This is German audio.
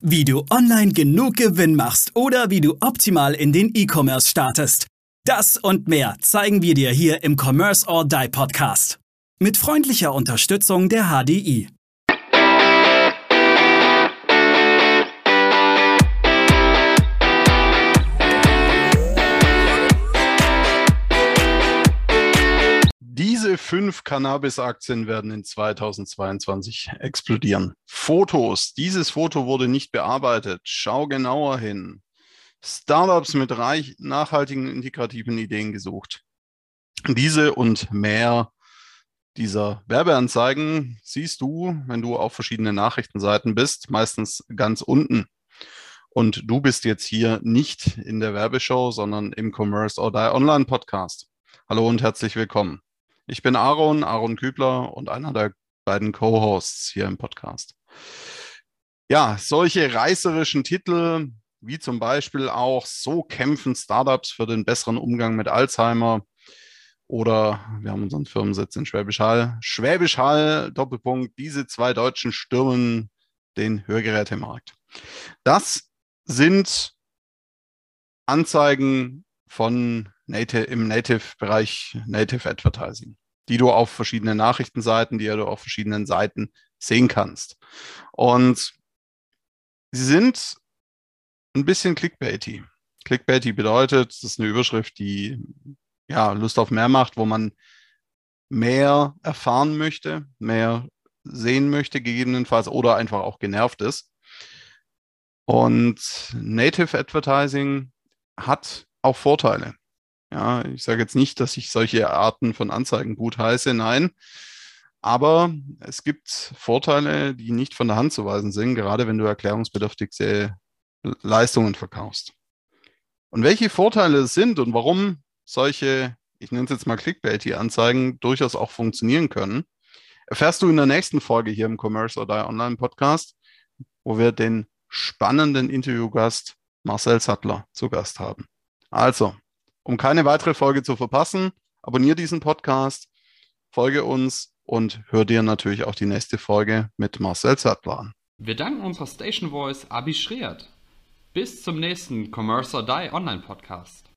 Wie du online genug Gewinn machst oder wie du optimal in den E-Commerce startest. Das und mehr zeigen wir dir hier im Commerce or Die Podcast. Mit freundlicher Unterstützung der HDI. Fünf Cannabis-Aktien werden in 2022 explodieren. Fotos. Dieses Foto wurde nicht bearbeitet. Schau genauer hin. Startups mit reich, nachhaltigen, integrativen Ideen gesucht. Diese und mehr dieser Werbeanzeigen siehst du, wenn du auf verschiedenen Nachrichtenseiten bist, meistens ganz unten. Und du bist jetzt hier nicht in der Werbeshow, sondern im Commerce or Die Online Podcast. Hallo und herzlich willkommen. Ich bin Aaron, Aaron Kübler und einer der beiden Co-Hosts hier im Podcast. Ja, solche reißerischen Titel wie zum Beispiel auch So kämpfen Startups für den besseren Umgang mit Alzheimer oder wir haben unseren Firmensitz in Schwäbisch Hall. Schwäbisch Hall, Doppelpunkt, diese zwei Deutschen stürmen den Hörgerätemarkt. Das sind Anzeigen von Native, im Native-Bereich Native Advertising, die du auf verschiedenen Nachrichtenseiten, die du auf verschiedenen Seiten sehen kannst. Und sie sind ein bisschen clickbaity. Clickbaity bedeutet, das ist eine Überschrift, die ja Lust auf mehr macht, wo man mehr erfahren möchte, mehr sehen möchte, gegebenenfalls, oder einfach auch genervt ist. Und Native Advertising hat auch Vorteile. Ja, ich sage jetzt nicht, dass ich solche Arten von Anzeigen gut heiße, nein. Aber es gibt Vorteile, die nicht von der Hand zu weisen sind, gerade wenn du erklärungsbedürftige Leistungen verkaufst. Und welche Vorteile es sind und warum solche, ich nenne es jetzt mal Clickbaity-Anzeigen, durchaus auch funktionieren können, erfährst du in der nächsten Folge hier im Commerce Die Online Podcast, wo wir den spannenden Interviewgast Marcel Sattler zu Gast haben. Also, um keine weitere Folge zu verpassen, abonniere diesen Podcast, folge uns und hör dir natürlich auch die nächste Folge mit Marcel Sattler an. Wir danken unserer Station Voice Abi Schreert. Bis zum nächsten Commerce or Die Online Podcast.